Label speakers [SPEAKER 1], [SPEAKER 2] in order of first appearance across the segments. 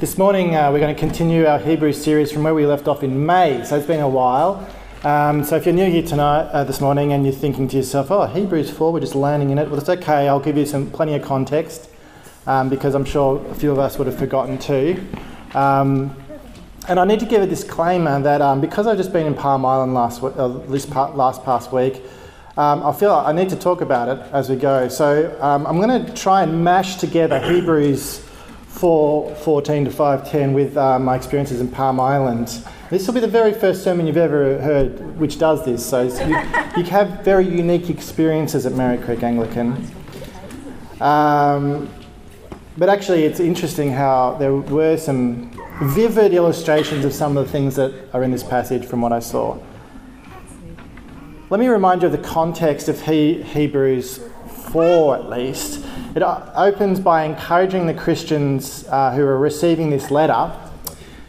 [SPEAKER 1] This morning uh, we're going to continue our Hebrew series from where we left off in May, so it's been a while. Um, so if you're new here tonight, uh, this morning, and you're thinking to yourself, "Oh, Hebrews 4, we're just landing in it," well, it's okay. I'll give you some plenty of context um, because I'm sure a few of us would have forgotten too. Um, and I need to give a disclaimer that um, because I've just been in Palm Island last uh, this last past week, um, I feel I need to talk about it as we go. So um, I'm going to try and mash together Hebrews 4 14 to 510 with uh, my experiences in Palm Island. This will be the very first sermon you've ever heard which does this, so you, you have very unique experiences at Merri Creek Anglican. Um, but actually, it's interesting how there were some vivid illustrations of some of the things that are in this passage from what I saw. Let me remind you of the context of he, Hebrews 4 at least. It opens by encouraging the Christians uh, who are receiving this letter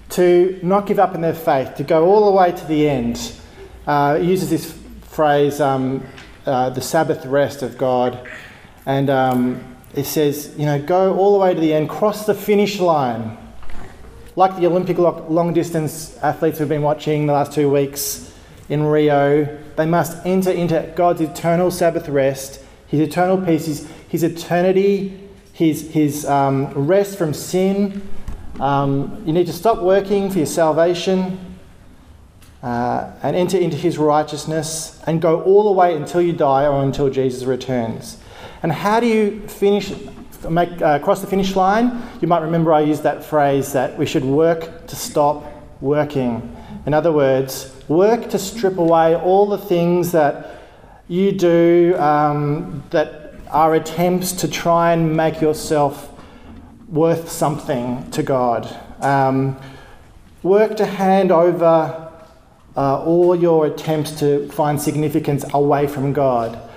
[SPEAKER 1] to not give up in their faith, to go all the way to the end. Uh, it uses this phrase, um, uh, the Sabbath rest of God, and um, it says, you know, go all the way to the end, cross the finish line. Like the Olympic long distance athletes we've been watching the last two weeks in Rio, they must enter into God's eternal Sabbath rest, His eternal peace, His, his eternity, His, his um, rest from sin. Um, you need to stop working for your salvation uh, and enter into His righteousness and go all the way until you die or until Jesus returns. And how do you finish, make, uh, cross the finish line? You might remember I used that phrase that we should work to stop working. In other words, work to strip away all the things that you do um, that are attempts to try and make yourself worth something to God. Um, work to hand over uh, all your attempts to find significance away from God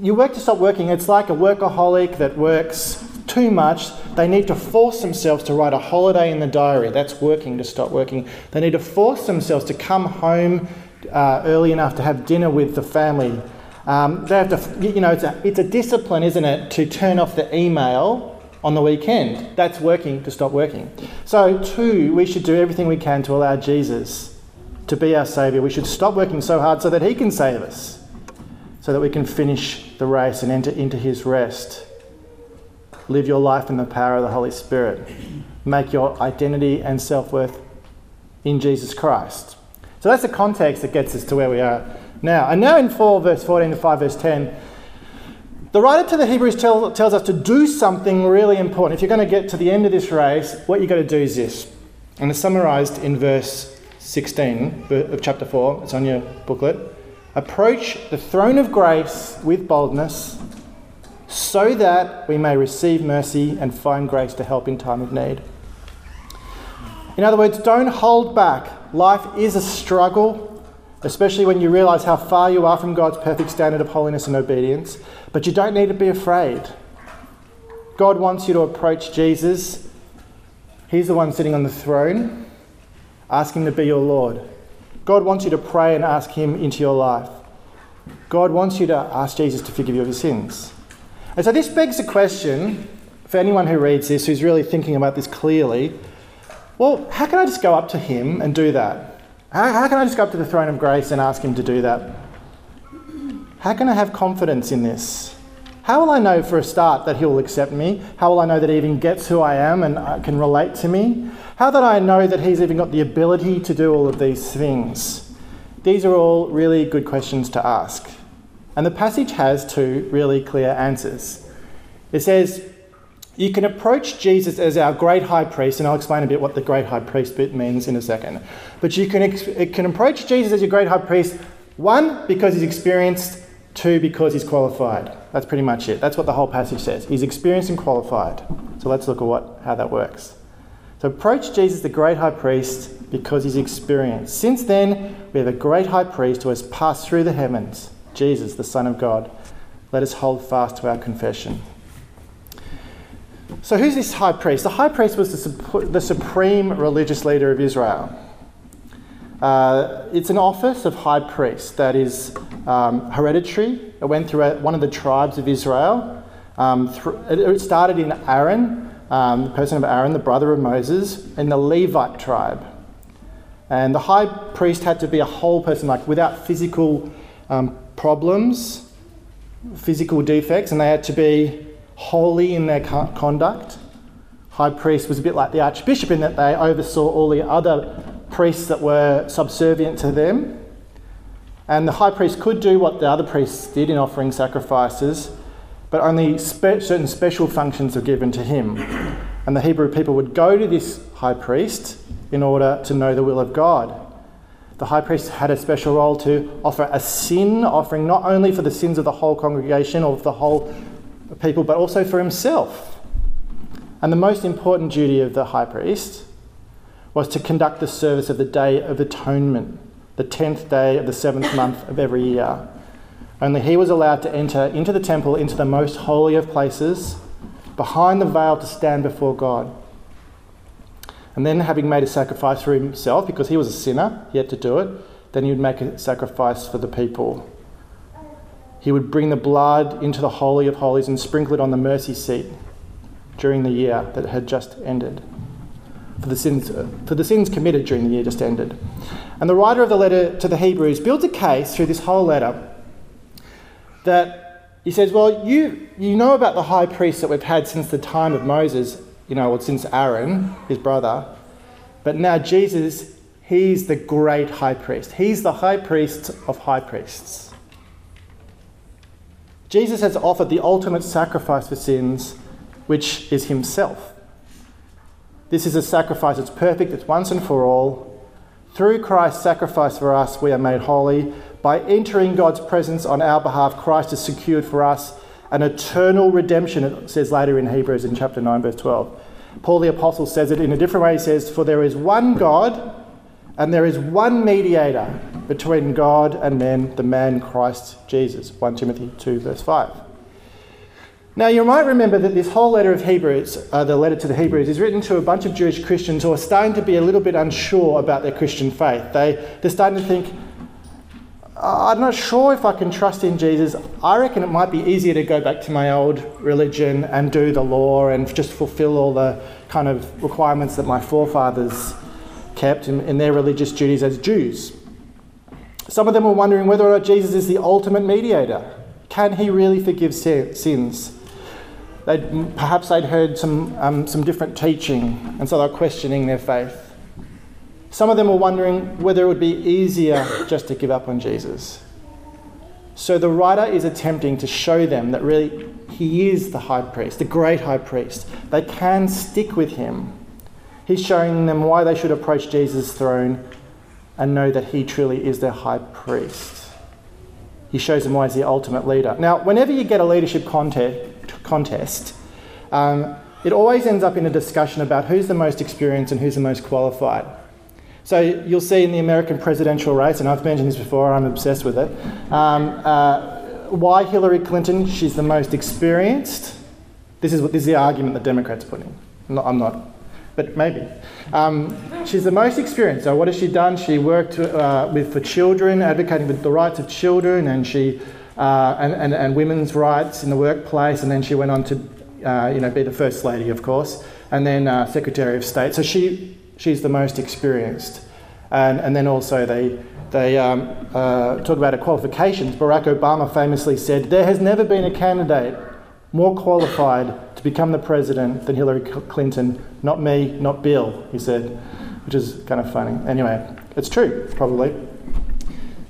[SPEAKER 1] you work to stop working. It's like a workaholic that works too much. They need to force themselves to write a holiday in the diary. That's working to stop working. They need to force themselves to come home uh, early enough to have dinner with the family. Um, they have to, you know, it's a, it's a discipline, isn't it, to turn off the email on the weekend. That's working to stop working. So, two, we should do everything we can to allow Jesus to be our Saviour. We should stop working so hard so that He can save us so that we can finish the race and enter into his rest. Live your life in the power of the Holy Spirit. Make your identity and self worth in Jesus Christ. So that's the context that gets us to where we are now. And now in 4, verse 14 to 5, verse 10, the writer to the Hebrews tell, tells us to do something really important. If you're going to get to the end of this race, what you've got to do is this. And it's summarized in verse 16 of chapter 4. It's on your booklet approach the throne of grace with boldness so that we may receive mercy and find grace to help in time of need. In other words, don't hold back. Life is a struggle, especially when you realize how far you are from God's perfect standard of holiness and obedience, but you don't need to be afraid. God wants you to approach Jesus. He's the one sitting on the throne. Ask Him to be your Lord. God wants you to pray and ask Him into your life. God wants you to ask Jesus to forgive you of your sins. And so this begs the question for anyone who reads this, who's really thinking about this clearly well, how can I just go up to Him and do that? How, how can I just go up to the throne of grace and ask Him to do that? How can I have confidence in this? How will I know for a start that He will accept me? How will I know that He even gets who I am and uh, can relate to me? How that I know that He's even got the ability to do all of these things? These are all really good questions to ask. And the passage has two really clear answers. It says, You can approach Jesus as our great high priest, and I'll explain a bit what the great high priest bit means in a second. But you can, can approach Jesus as your great high priest, one, because he's experienced, two, because he's qualified. That's pretty much it. That's what the whole passage says. He's experienced and qualified. So let's look at what, how that works. So approach Jesus, the great high priest, because he's experienced. Since then, we have a great high priest who has passed through the heavens, Jesus, the Son of God. Let us hold fast to our confession. So, who's this high priest? The high priest was the, the supreme religious leader of Israel. Uh, it's an office of high priest that is um, hereditary. It went through one of the tribes of Israel. Um, it started in Aaron, um, the person of Aaron, the brother of Moses, in the Levite tribe. And the high priest had to be a whole person, like without physical um, problems, physical defects, and they had to be holy in their conduct. High priest was a bit like the archbishop in that they oversaw all the other priests that were subservient to them. And the high priest could do what the other priests did in offering sacrifices, but only spe- certain special functions were given to him. And the Hebrew people would go to this high priest in order to know the will of God. The high priest had a special role to offer a sin offering, not only for the sins of the whole congregation or of the whole people, but also for himself. And the most important duty of the high priest was to conduct the service of the Day of Atonement, the 10th day of the seventh month of every year. Only he was allowed to enter into the temple, into the most holy of places, behind the veil to stand before God. And then, having made a sacrifice for himself, because he was a sinner, he had to do it, then he would make a sacrifice for the people. He would bring the blood into the Holy of Holies and sprinkle it on the mercy seat during the year that had just ended. For the, sins, for the sins committed during the year just ended. And the writer of the letter to the Hebrews builds a case through this whole letter that he says, Well, you, you know about the high priest that we've had since the time of Moses, you know, or since Aaron, his brother. But now Jesus, he's the great high priest. He's the high priest of high priests. Jesus has offered the ultimate sacrifice for sins, which is himself. This is a sacrifice that's perfect, it's once and for all. Through Christ's sacrifice for us, we are made holy. By entering God's presence on our behalf, Christ has secured for us an eternal redemption, it says later in Hebrews in chapter 9, verse 12. Paul the Apostle says it in a different way. He says, For there is one God and there is one mediator between God and men, the man Christ Jesus. 1 Timothy 2, verse 5. Now, you might remember that this whole letter of Hebrews, uh, the letter to the Hebrews, is written to a bunch of Jewish Christians who are starting to be a little bit unsure about their Christian faith. They, they're starting to think, I'm not sure if I can trust in Jesus. I reckon it might be easier to go back to my old religion and do the law and just fulfill all the kind of requirements that my forefathers kept in, in their religious duties as Jews. Some of them were wondering whether or not Jesus is the ultimate mediator. Can he really forgive sins? They'd, perhaps they'd heard some, um, some different teaching, and so they're questioning their faith. Some of them were wondering whether it would be easier just to give up on Jesus. So the writer is attempting to show them that really he is the high priest, the great high priest. They can stick with him. He's showing them why they should approach Jesus' throne and know that he truly is their high priest. He shows them why he's the ultimate leader. Now, whenever you get a leadership contest, um, it always ends up in a discussion about who's the most experienced and who's the most qualified. So you'll see in the American presidential race, and I've mentioned this before, I'm obsessed with it. Um, uh, why Hillary Clinton? She's the most experienced. This is what this is the argument the Democrats put in. I'm not, I'm not but maybe. Um, she's the most experienced. So what has she done? She worked uh, with for children, advocating for the rights of children, and she uh, and, and, and, women's rights in the workplace. And then she went on to, uh, you know, be the first lady, of course, and then uh, Secretary of State. So she she's the most experienced. And, and then also they, they um, uh, talk about her qualifications. Barack Obama famously said, There has never been a candidate more qualified to become the president than Hillary Clinton. Not me, not Bill, he said, which is kind of funny. Anyway, it's true, probably.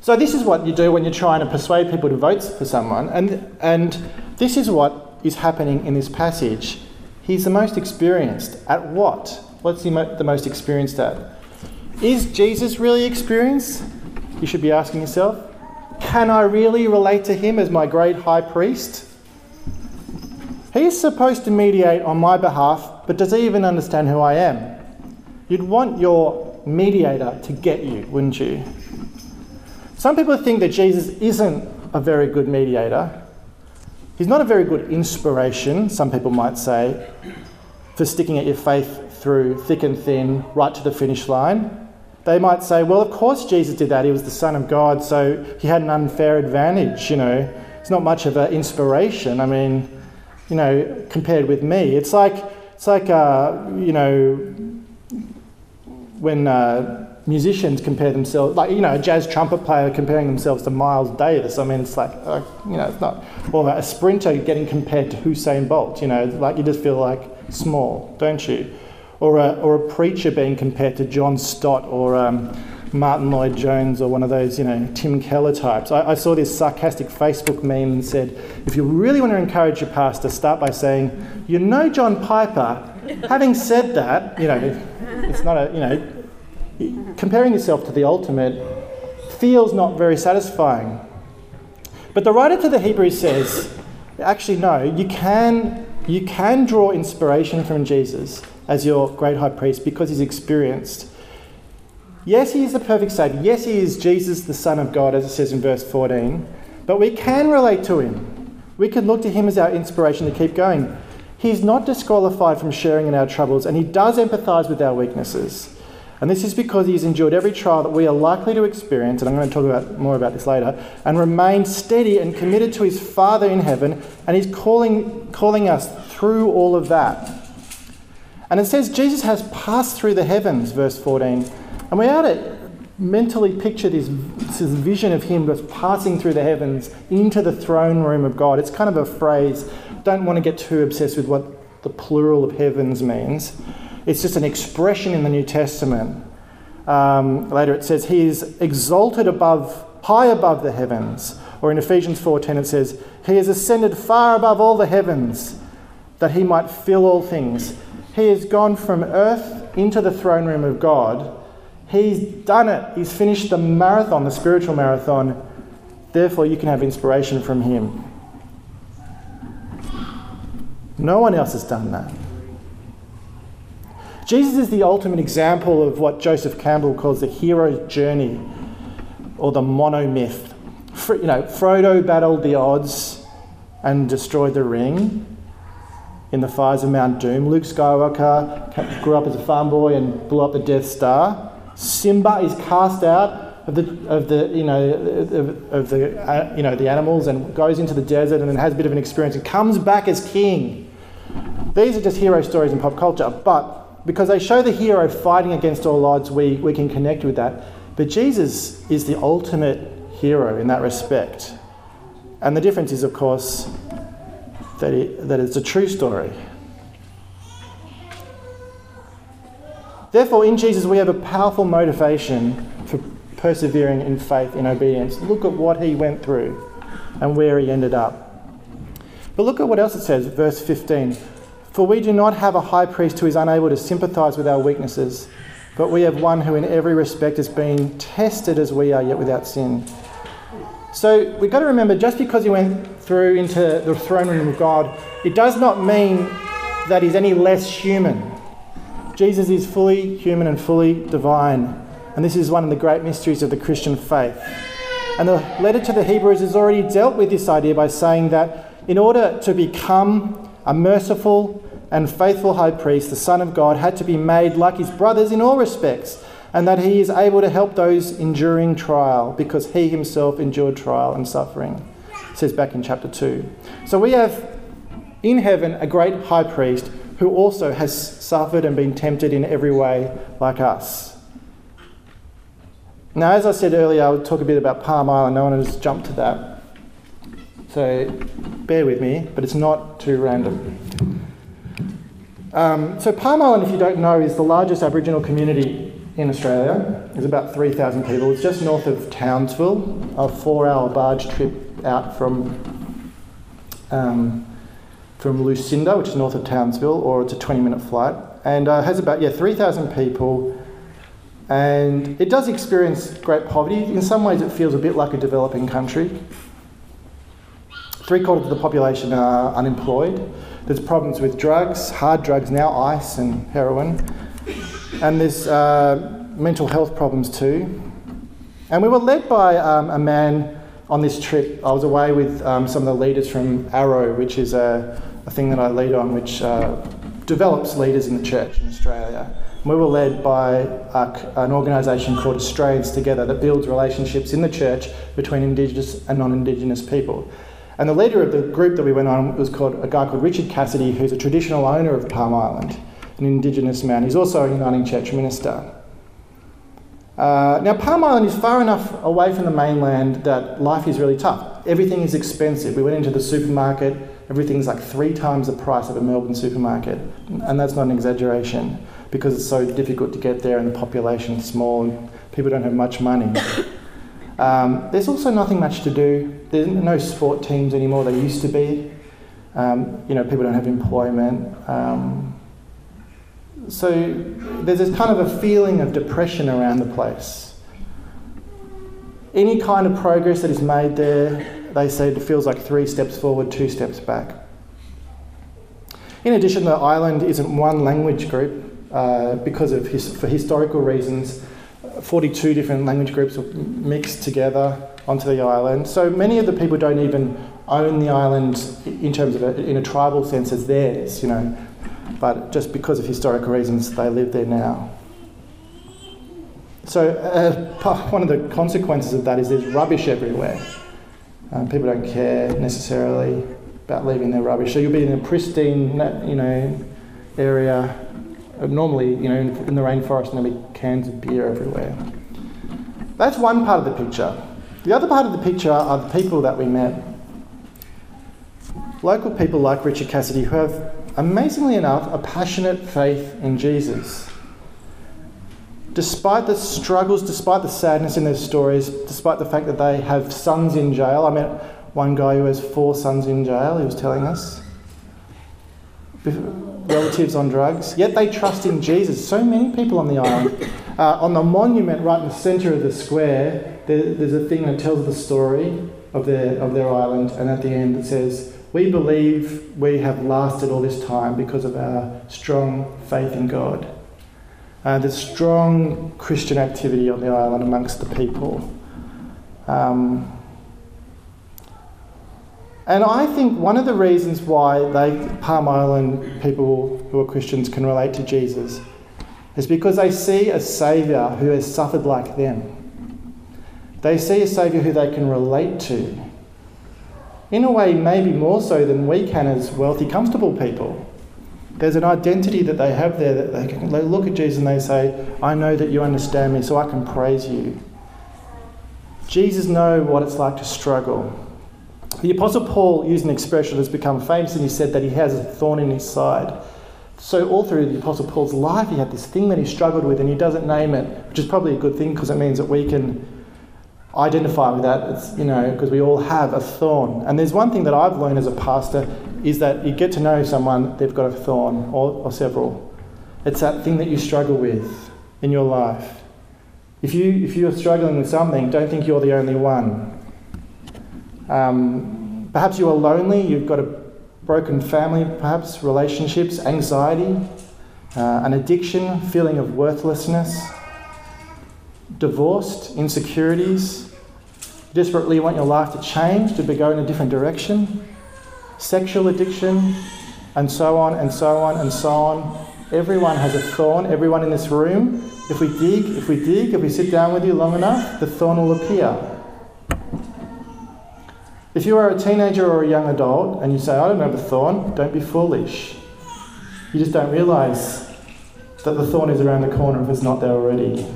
[SPEAKER 1] So, this is what you do when you're trying to persuade people to vote for someone. And, and this is what is happening in this passage. He's the most experienced. At what? What's he mo- the most experienced at? Is Jesus really experienced? You should be asking yourself. Can I really relate to him as my great high priest? He's supposed to mediate on my behalf, but does he even understand who I am? You'd want your mediator to get you, wouldn't you? Some people think that Jesus isn't a very good mediator. He's not a very good inspiration, some people might say, for sticking at your faith through thick and thin, right to the finish line. They might say, well, of course Jesus did that. He was the Son of God, so he had an unfair advantage, you know. It's not much of an inspiration. I mean, you know, compared with me. It's like it's like uh, you know when uh, musicians compare themselves, like you know, a jazz trumpet player comparing themselves to Miles Davis. I mean, it's like uh, you know, it's not. Or a sprinter getting compared to Usain Bolt. You know, like you just feel like small, don't you? Or a or a preacher being compared to John Stott or um, Martyn Lloyd-Jones or one of those, you know, Tim Keller types. I, I, saw this sarcastic Facebook meme and said, if you really want to encourage your pastor, start by saying, you know John Piper. Having said that, you know, it's not a, you know, comparing yourself to the ultimate feels not very satisfying. But the writer to the Hebrews says, actually, no, you can, you can draw inspiration from Jesus as your great high priest because he's experienced Yes, he is the perfect Saviour. Yes, he is Jesus, the Son of God, as it says in verse 14. But we can relate to him. We can look to him as our inspiration to keep going. He's not disqualified from sharing in our troubles, and he does empathise with our weaknesses. And this is because he's endured every trial that we are likely to experience, and I'm going to talk about, more about this later, and remained steady and committed to his Father in heaven, and he's calling, calling us through all of that. And it says Jesus has passed through the heavens, verse 14 and we ought to mentally picture this, this vision of him just passing through the heavens into the throne room of God. It's kind of a phrase. Don't want to get too obsessed with what the plural of heavens means. It's just an expression in the New Testament. Um, later it says, He is exalted above, high above the heavens. Or in Ephesians 4:10 it says, He has ascended far above all the heavens, that he might fill all things. He has gone from earth into the throne room of God He's done it. He's finished the marathon, the spiritual marathon. Therefore, you can have inspiration from him. No one else has done that. Jesus is the ultimate example of what Joseph Campbell calls the hero's journey or the monomyth. You know, Frodo battled the odds and destroyed the ring in the fires of Mount Doom. Luke Skywalker grew up as a farm boy and blew up the Death Star. Simba is cast out of the, of the you know of, of the uh, you know the animals and goes into the desert and then has a bit of an experience and comes back as king. These are just hero stories in pop culture, but because they show the hero fighting against all odds, we, we can connect with that. But Jesus is the ultimate hero in that respect. And the difference is, of course, that, it, that it's a true story. Therefore, in Jesus, we have a powerful motivation for persevering in faith, in obedience. Look at what he went through and where he ended up. But look at what else it says, verse 15. For we do not have a high priest who is unable to sympathize with our weaknesses, but we have one who in every respect has been tested as we are, yet without sin. So we've got to remember just because he went through into the throne room of God, it does not mean that he's any less human. Jesus is fully human and fully divine. And this is one of the great mysteries of the Christian faith. And the letter to the Hebrews has already dealt with this idea by saying that in order to become a merciful and faithful high priest, the Son of God had to be made like his brothers in all respects, and that he is able to help those enduring trial because he himself endured trial and suffering. Says back in chapter 2. So we have in heaven a great high priest who also has suffered and been tempted in every way like us. Now, as I said earlier, I would talk a bit about Palm Island. No one has jumped to that. So bear with me, but it's not too random. Um, so, Palm Island, if you don't know, is the largest Aboriginal community in Australia. There's about 3,000 people. It's just north of Townsville, a four hour barge trip out from um, from Lucinda, which is north of Townsville, or it's a 20 minute flight, and uh, has about yeah 3,000 people. And it does experience great poverty. In some ways, it feels a bit like a developing country. Three quarters of the population are unemployed. There's problems with drugs, hard drugs now, ice and heroin. And there's uh, mental health problems too. And we were led by um, a man on this trip. I was away with um, some of the leaders from Arrow, which is a, a thing that I lead on, which uh, develops leaders in the church in Australia. we were led by a, an organisation called Australians Together that builds relationships in the church between Indigenous and non Indigenous people. And the leader of the group that we went on was called a guy called Richard Cassidy, who's a traditional owner of Palm Island, an Indigenous man. He's also a Uniting Church minister. Uh, now, Palm Island is far enough away from the mainland that life is really tough. Everything is expensive. We went into the supermarket, everything's like three times the price of a Melbourne supermarket. And that's not an exaggeration because it's so difficult to get there and the population is small and people don't have much money. Um, there's also nothing much to do. There's no sport teams anymore. they used to be. Um, you know, people don't have employment. Um, so there's this kind of a feeling of depression around the place. Any kind of progress that is made there, they say it feels like three steps forward, two steps back. In addition, the island isn't one language group uh, because of his, for historical reasons. 42 different language groups were mixed together onto the island. So many of the people don't even own the island in terms of a, in a tribal sense as theirs, you know but just because of historical reasons, they live there now. So, uh, one of the consequences of that is there's rubbish everywhere. Um, people don't care necessarily about leaving their rubbish. So, you'll be in a pristine, you know, area. Normally, you know, in, in the rainforest, and there'll be cans of beer everywhere. That's one part of the picture. The other part of the picture are the people that we met. Local people like Richard Cassidy who have amazingly enough, a passionate faith in Jesus. Despite the struggles, despite the sadness in their stories, despite the fact that they have sons in jail, I met one guy who has four sons in jail, he was telling us, relatives on drugs, yet they trust in Jesus. So many people on the island. Uh, on the monument right in the centre of the square, there, there's a thing that tells the story of their, of their island, and at the end it says, we believe we have lasted all this time because of our strong faith in God. Uh, there's strong Christian activity on the island amongst the people. Um, and I think one of the reasons why they, Palm Island people who are Christians can relate to Jesus is because they see a Saviour who has suffered like them. They see a Saviour who they can relate to in a way, maybe more so than we can as wealthy, comfortable people. There's an identity that they have there that they can they look at Jesus and they say, I know that you understand me, so I can praise you. Jesus knows what it's like to struggle. The Apostle Paul used an expression that's become famous and he said that he has a thorn in his side. So, all through the Apostle Paul's life, he had this thing that he struggled with and he doesn't name it, which is probably a good thing because it means that we can identify with that. It's, you know, because we all have a thorn. And there's one thing that I've learned as a pastor is that you get to know someone, they've got a thorn or, or several. It's that thing that you struggle with in your life. If, you, if you're struggling with something, don't think you're the only one. Um, perhaps you are lonely, you've got a broken family, perhaps relationships, anxiety, uh, an addiction, feeling of worthlessness, divorced, insecurities, desperately want your life to change, to go in a different direction, sexual addiction, and so on and so on and so on. Everyone has a thorn, everyone in this room. If we dig, if we dig, if we sit down with you long enough, the thorn will appear. If you are a teenager or a young adult and you say, I don't have a thorn, don't be foolish. You just don't realise that the thorn is around the corner if it's not there already.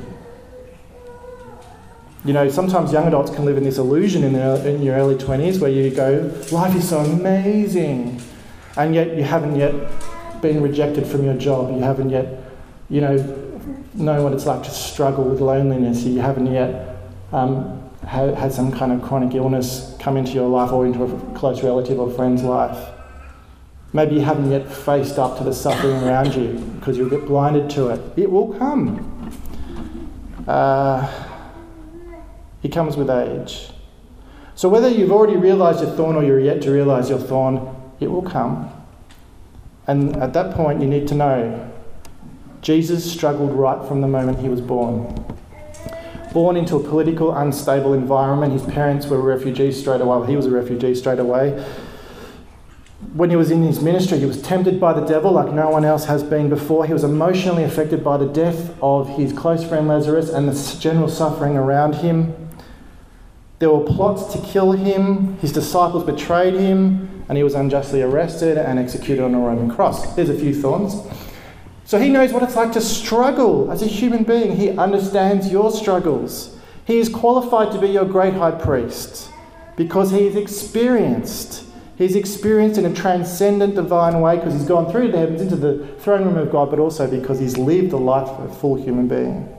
[SPEAKER 1] You know, sometimes young adults can live in this illusion in, their, in your early 20s where you go, life is so amazing, and yet you haven't yet been rejected from your job. You haven't yet, you know, know what it's like to struggle with loneliness. You haven't yet um, had, had some kind of chronic illness come into your life or into a close relative or friend's life. Maybe you haven't yet faced up to the suffering around you because a bit blinded to it. It will come. Uh, he comes with age. So whether you've already realized your thorn or you're yet to realize your thorn, it will come. And at that point, you need to know Jesus struggled right from the moment he was born. Born into a political, unstable environment, his parents were refugees straight away. He was a refugee straight away. When he was in his ministry, he was tempted by the devil like no one else has been before. He was emotionally affected by the death of his close friend Lazarus and the general suffering around him. There were plots to kill him, his disciples betrayed him, and he was unjustly arrested and executed on a Roman cross. There's a few thorns. So he knows what it's like to struggle as a human being. He understands your struggles. He is qualified to be your great high priest because he is experienced. He's experienced in a transcendent divine way because he's gone through the heavens into the throne room of God, but also because he's lived the life of a full human being.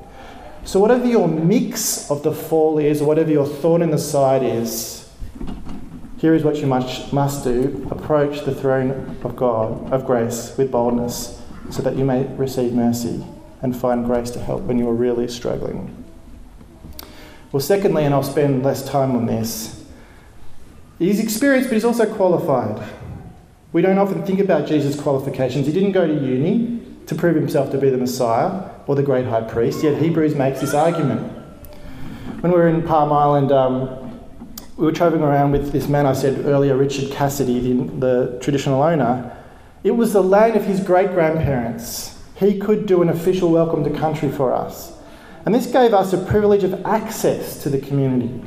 [SPEAKER 1] So, whatever your mix of the fall is, or whatever your thorn in the side is, here is what you must, must do approach the throne of God, of grace, with boldness, so that you may receive mercy and find grace to help when you are really struggling. Well, secondly, and I'll spend less time on this, he's experienced, but he's also qualified. We don't often think about Jesus' qualifications. He didn't go to uni to prove himself to be the Messiah or the great high priest, yet Hebrews makes this argument. When we were in Palm Island, um, we were travelling around with this man I said earlier, Richard Cassidy, the, the traditional owner. It was the land of his great grandparents. He could do an official welcome to country for us. And this gave us a privilege of access to the community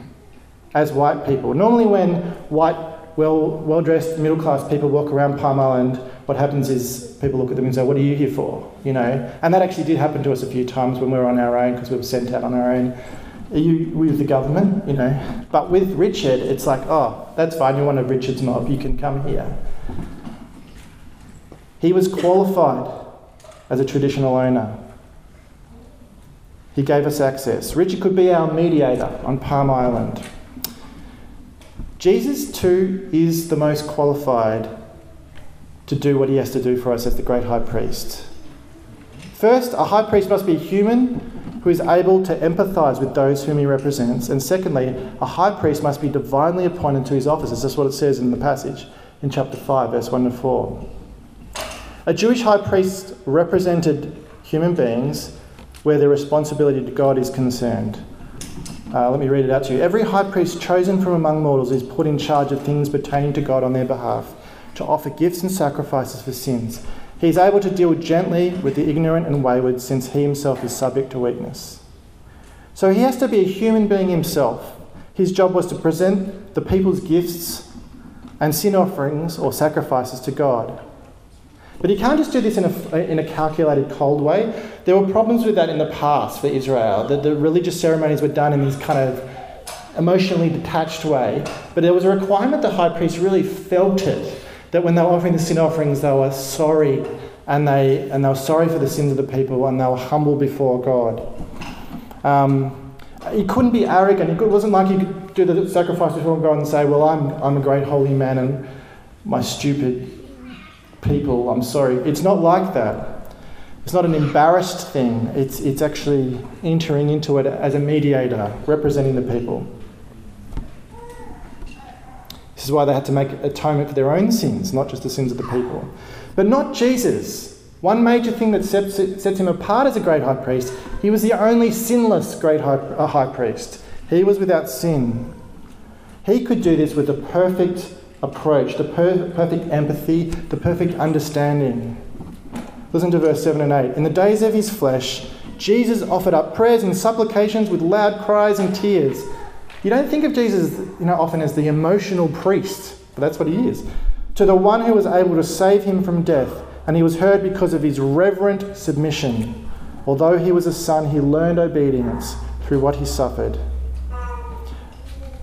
[SPEAKER 1] as white people. Normally, when white, well, dressed, middle class people walk around Palm Island, what happens is people look at them and say, What are you here for? You know? And that actually did happen to us a few times when we were on our own because we were sent out on our own. Are you with the government? You know? But with Richard, it's like, Oh, that's fine, you're one of Richard's mob, you can come here. He was qualified as a traditional owner. He gave us access. Richard could be our mediator on Palm Island. Jesus, too, is the most qualified to do what he has to do for us as the great high priest. First, a high priest must be human who is able to empathize with those whom he represents. And secondly, a high priest must be divinely appointed to his offices. That's what it says in the passage in chapter 5, verse 1 to 4. A Jewish high priest represented human beings where their responsibility to God is concerned. Uh, let me read it out to you. Every high priest chosen from among mortals is put in charge of things pertaining to God on their behalf, to offer gifts and sacrifices for sins. He is able to deal gently with the ignorant and wayward, since he himself is subject to weakness. So he has to be a human being himself. His job was to present the people's gifts and sin offerings or sacrifices to God. But he can't just do this in a, in a calculated, cold way. There were problems with that in the past for Israel, that the religious ceremonies were done in this kind of emotionally detached way. But there was a requirement the high priest really felt it, that when they were offering the sin offerings, they were sorry and they, and they were sorry for the sins of the people and they were humble before God. Um, he couldn't be arrogant. It wasn't like he could do the sacrifice before God and say, Well, I'm, I'm a great holy man and my stupid people, I'm sorry. It's not like that. It's not an embarrassed thing, it's, it's actually entering into it as a mediator, representing the people. This is why they had to make atonement for their own sins, not just the sins of the people. But not Jesus. One major thing that sets, sets him apart as a great high priest, he was the only sinless great high, uh, high priest. He was without sin. He could do this with a perfect approach, the per- perfect empathy, the perfect understanding. Listen to verse 7 and 8. In the days of his flesh, Jesus offered up prayers and supplications with loud cries and tears. You don't think of Jesus you know, often as the emotional priest, but that's what he is. To the one who was able to save him from death, and he was heard because of his reverent submission. Although he was a son, he learned obedience through what he suffered.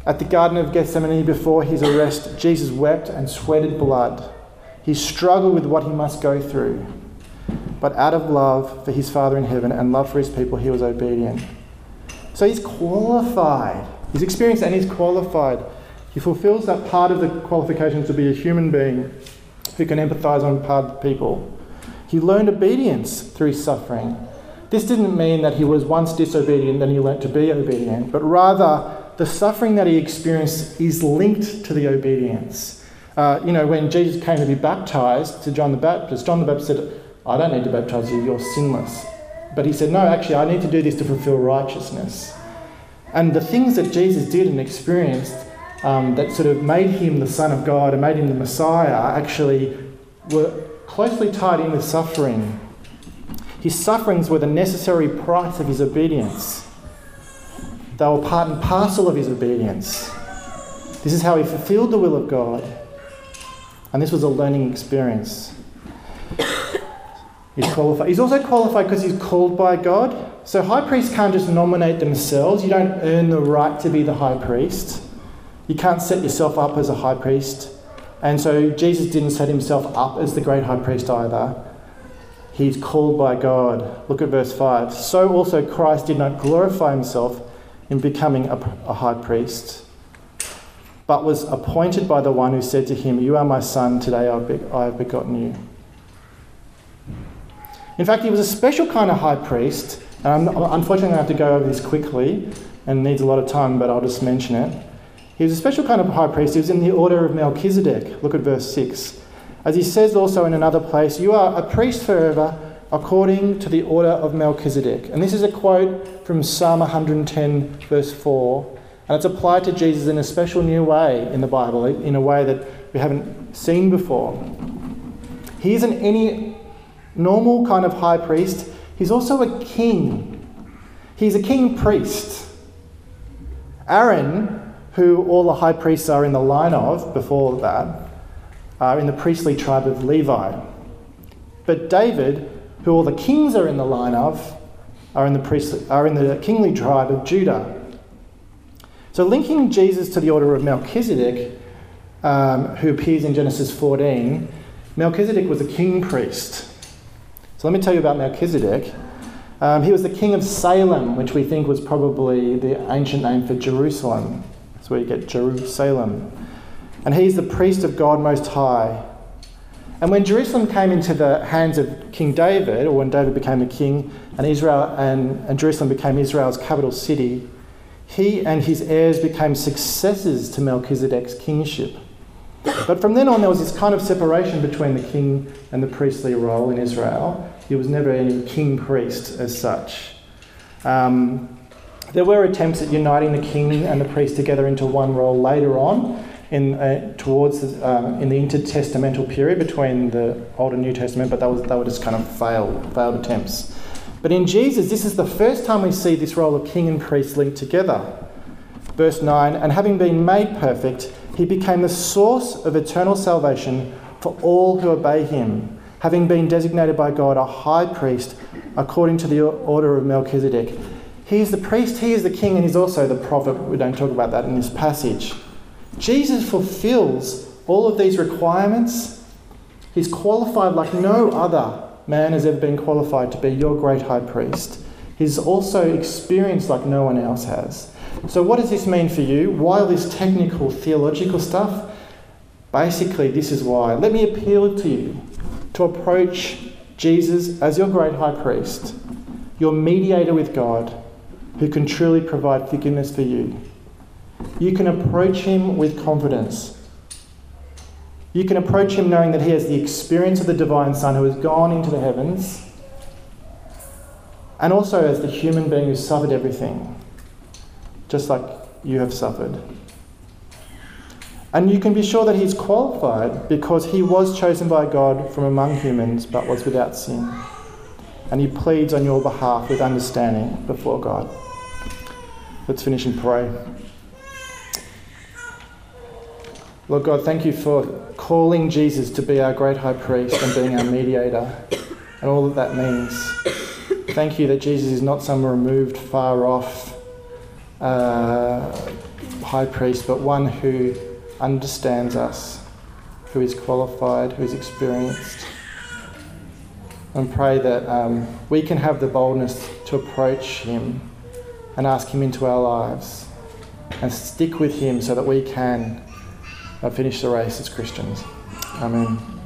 [SPEAKER 1] At the Garden of Gethsemane before his arrest, Jesus wept and sweated blood. He struggled with what he must go through. But out of love for his Father in heaven and love for his people, he was obedient. So he's qualified. He's experienced and he's qualified. He fulfills that part of the qualifications to be a human being who can empathize on part of people. He learned obedience through suffering. This didn't mean that he was once disobedient, then he learnt to be obedient, but rather the suffering that he experienced is linked to the obedience. Uh, you know, when Jesus came to be baptized to John the Baptist, John the Baptist said, I don't need to baptize you, you're sinless. But he said, No, actually, I need to do this to fulfill righteousness. And the things that Jesus did and experienced um, that sort of made him the Son of God and made him the Messiah actually were closely tied in with suffering. His sufferings were the necessary price of his obedience. They were part and parcel of his obedience. This is how he fulfilled the will of God. And this was a learning experience. He's qualified. He's also qualified because he's called by God. So high priests can't just nominate themselves. You don't earn the right to be the high priest. You can't set yourself up as a high priest. And so Jesus didn't set himself up as the great high priest either. He's called by God. Look at verse 5. So also Christ did not glorify himself in becoming a, a high priest, but was appointed by the one who said to him, You are my son, today I have begotten you. In fact, he was a special kind of high priest. And I'm, unfortunately, I have to go over this quickly and needs a lot of time, but I'll just mention it. He was a special kind of high priest. He was in the order of Melchizedek. Look at verse 6. As he says also in another place, You are a priest forever according to the order of Melchizedek. And this is a quote from Psalm 110, verse 4. And it's applied to Jesus in a special new way in the Bible, in a way that we haven't seen before. He isn't any normal kind of high priest, he's also a king. He's a king priest. Aaron, who all the high priests are in the line of before that, are in the priestly tribe of Levi. But David, who all the kings are in the line of, are in the, priestly, are in the kingly tribe of Judah. So, linking Jesus to the order of Melchizedek, um, who appears in Genesis 14, Melchizedek was a king priest. So, let me tell you about Melchizedek. Um, he was the king of Salem, which we think was probably the ancient name for Jerusalem. That's where you get Jerusalem. And he's the priest of God Most High. And when Jerusalem came into the hands of King David, or when David became a king, and Israel and, and Jerusalem became Israel's capital city, he and his heirs became successors to Melchizedek's kingship. But from then on, there was this kind of separation between the king and the priestly role in Israel. He was never any king priest as such. Um, there were attempts at uniting the king and the priest together into one role later on, in uh, towards the, uh, in the intertestamental period between the Old and New Testament, but that was they were just kind of failed failed attempts. But in Jesus, this is the first time we see this role of king and priest linked together. Verse 9, and having been made perfect, he became the source of eternal salvation for all who obey him, having been designated by God a high priest according to the order of Melchizedek. He is the priest, he is the king, and he's also the prophet. We don't talk about that in this passage. Jesus fulfills all of these requirements. He's qualified like no other man has ever been qualified to be your great high priest. He's also experienced like no one else has. So, what does this mean for you? Why all this technical theological stuff? Basically, this is why. Let me appeal to you to approach Jesus as your great high priest, your mediator with God, who can truly provide forgiveness for you. You can approach him with confidence. You can approach him knowing that he has the experience of the divine Son who has gone into the heavens, and also as the human being who suffered everything, just like you have suffered. And you can be sure that he's qualified because he was chosen by God from among humans but was without sin. And he pleads on your behalf with understanding before God. Let's finish and pray. Lord God, thank you for calling Jesus to be our great high priest and being our mediator and all that that means. Thank you that Jesus is not some removed, far off uh, high priest, but one who understands us, who is qualified, who is experienced. And pray that um, we can have the boldness to approach him and ask him into our lives and stick with him so that we can finish the race as Christians. Amen.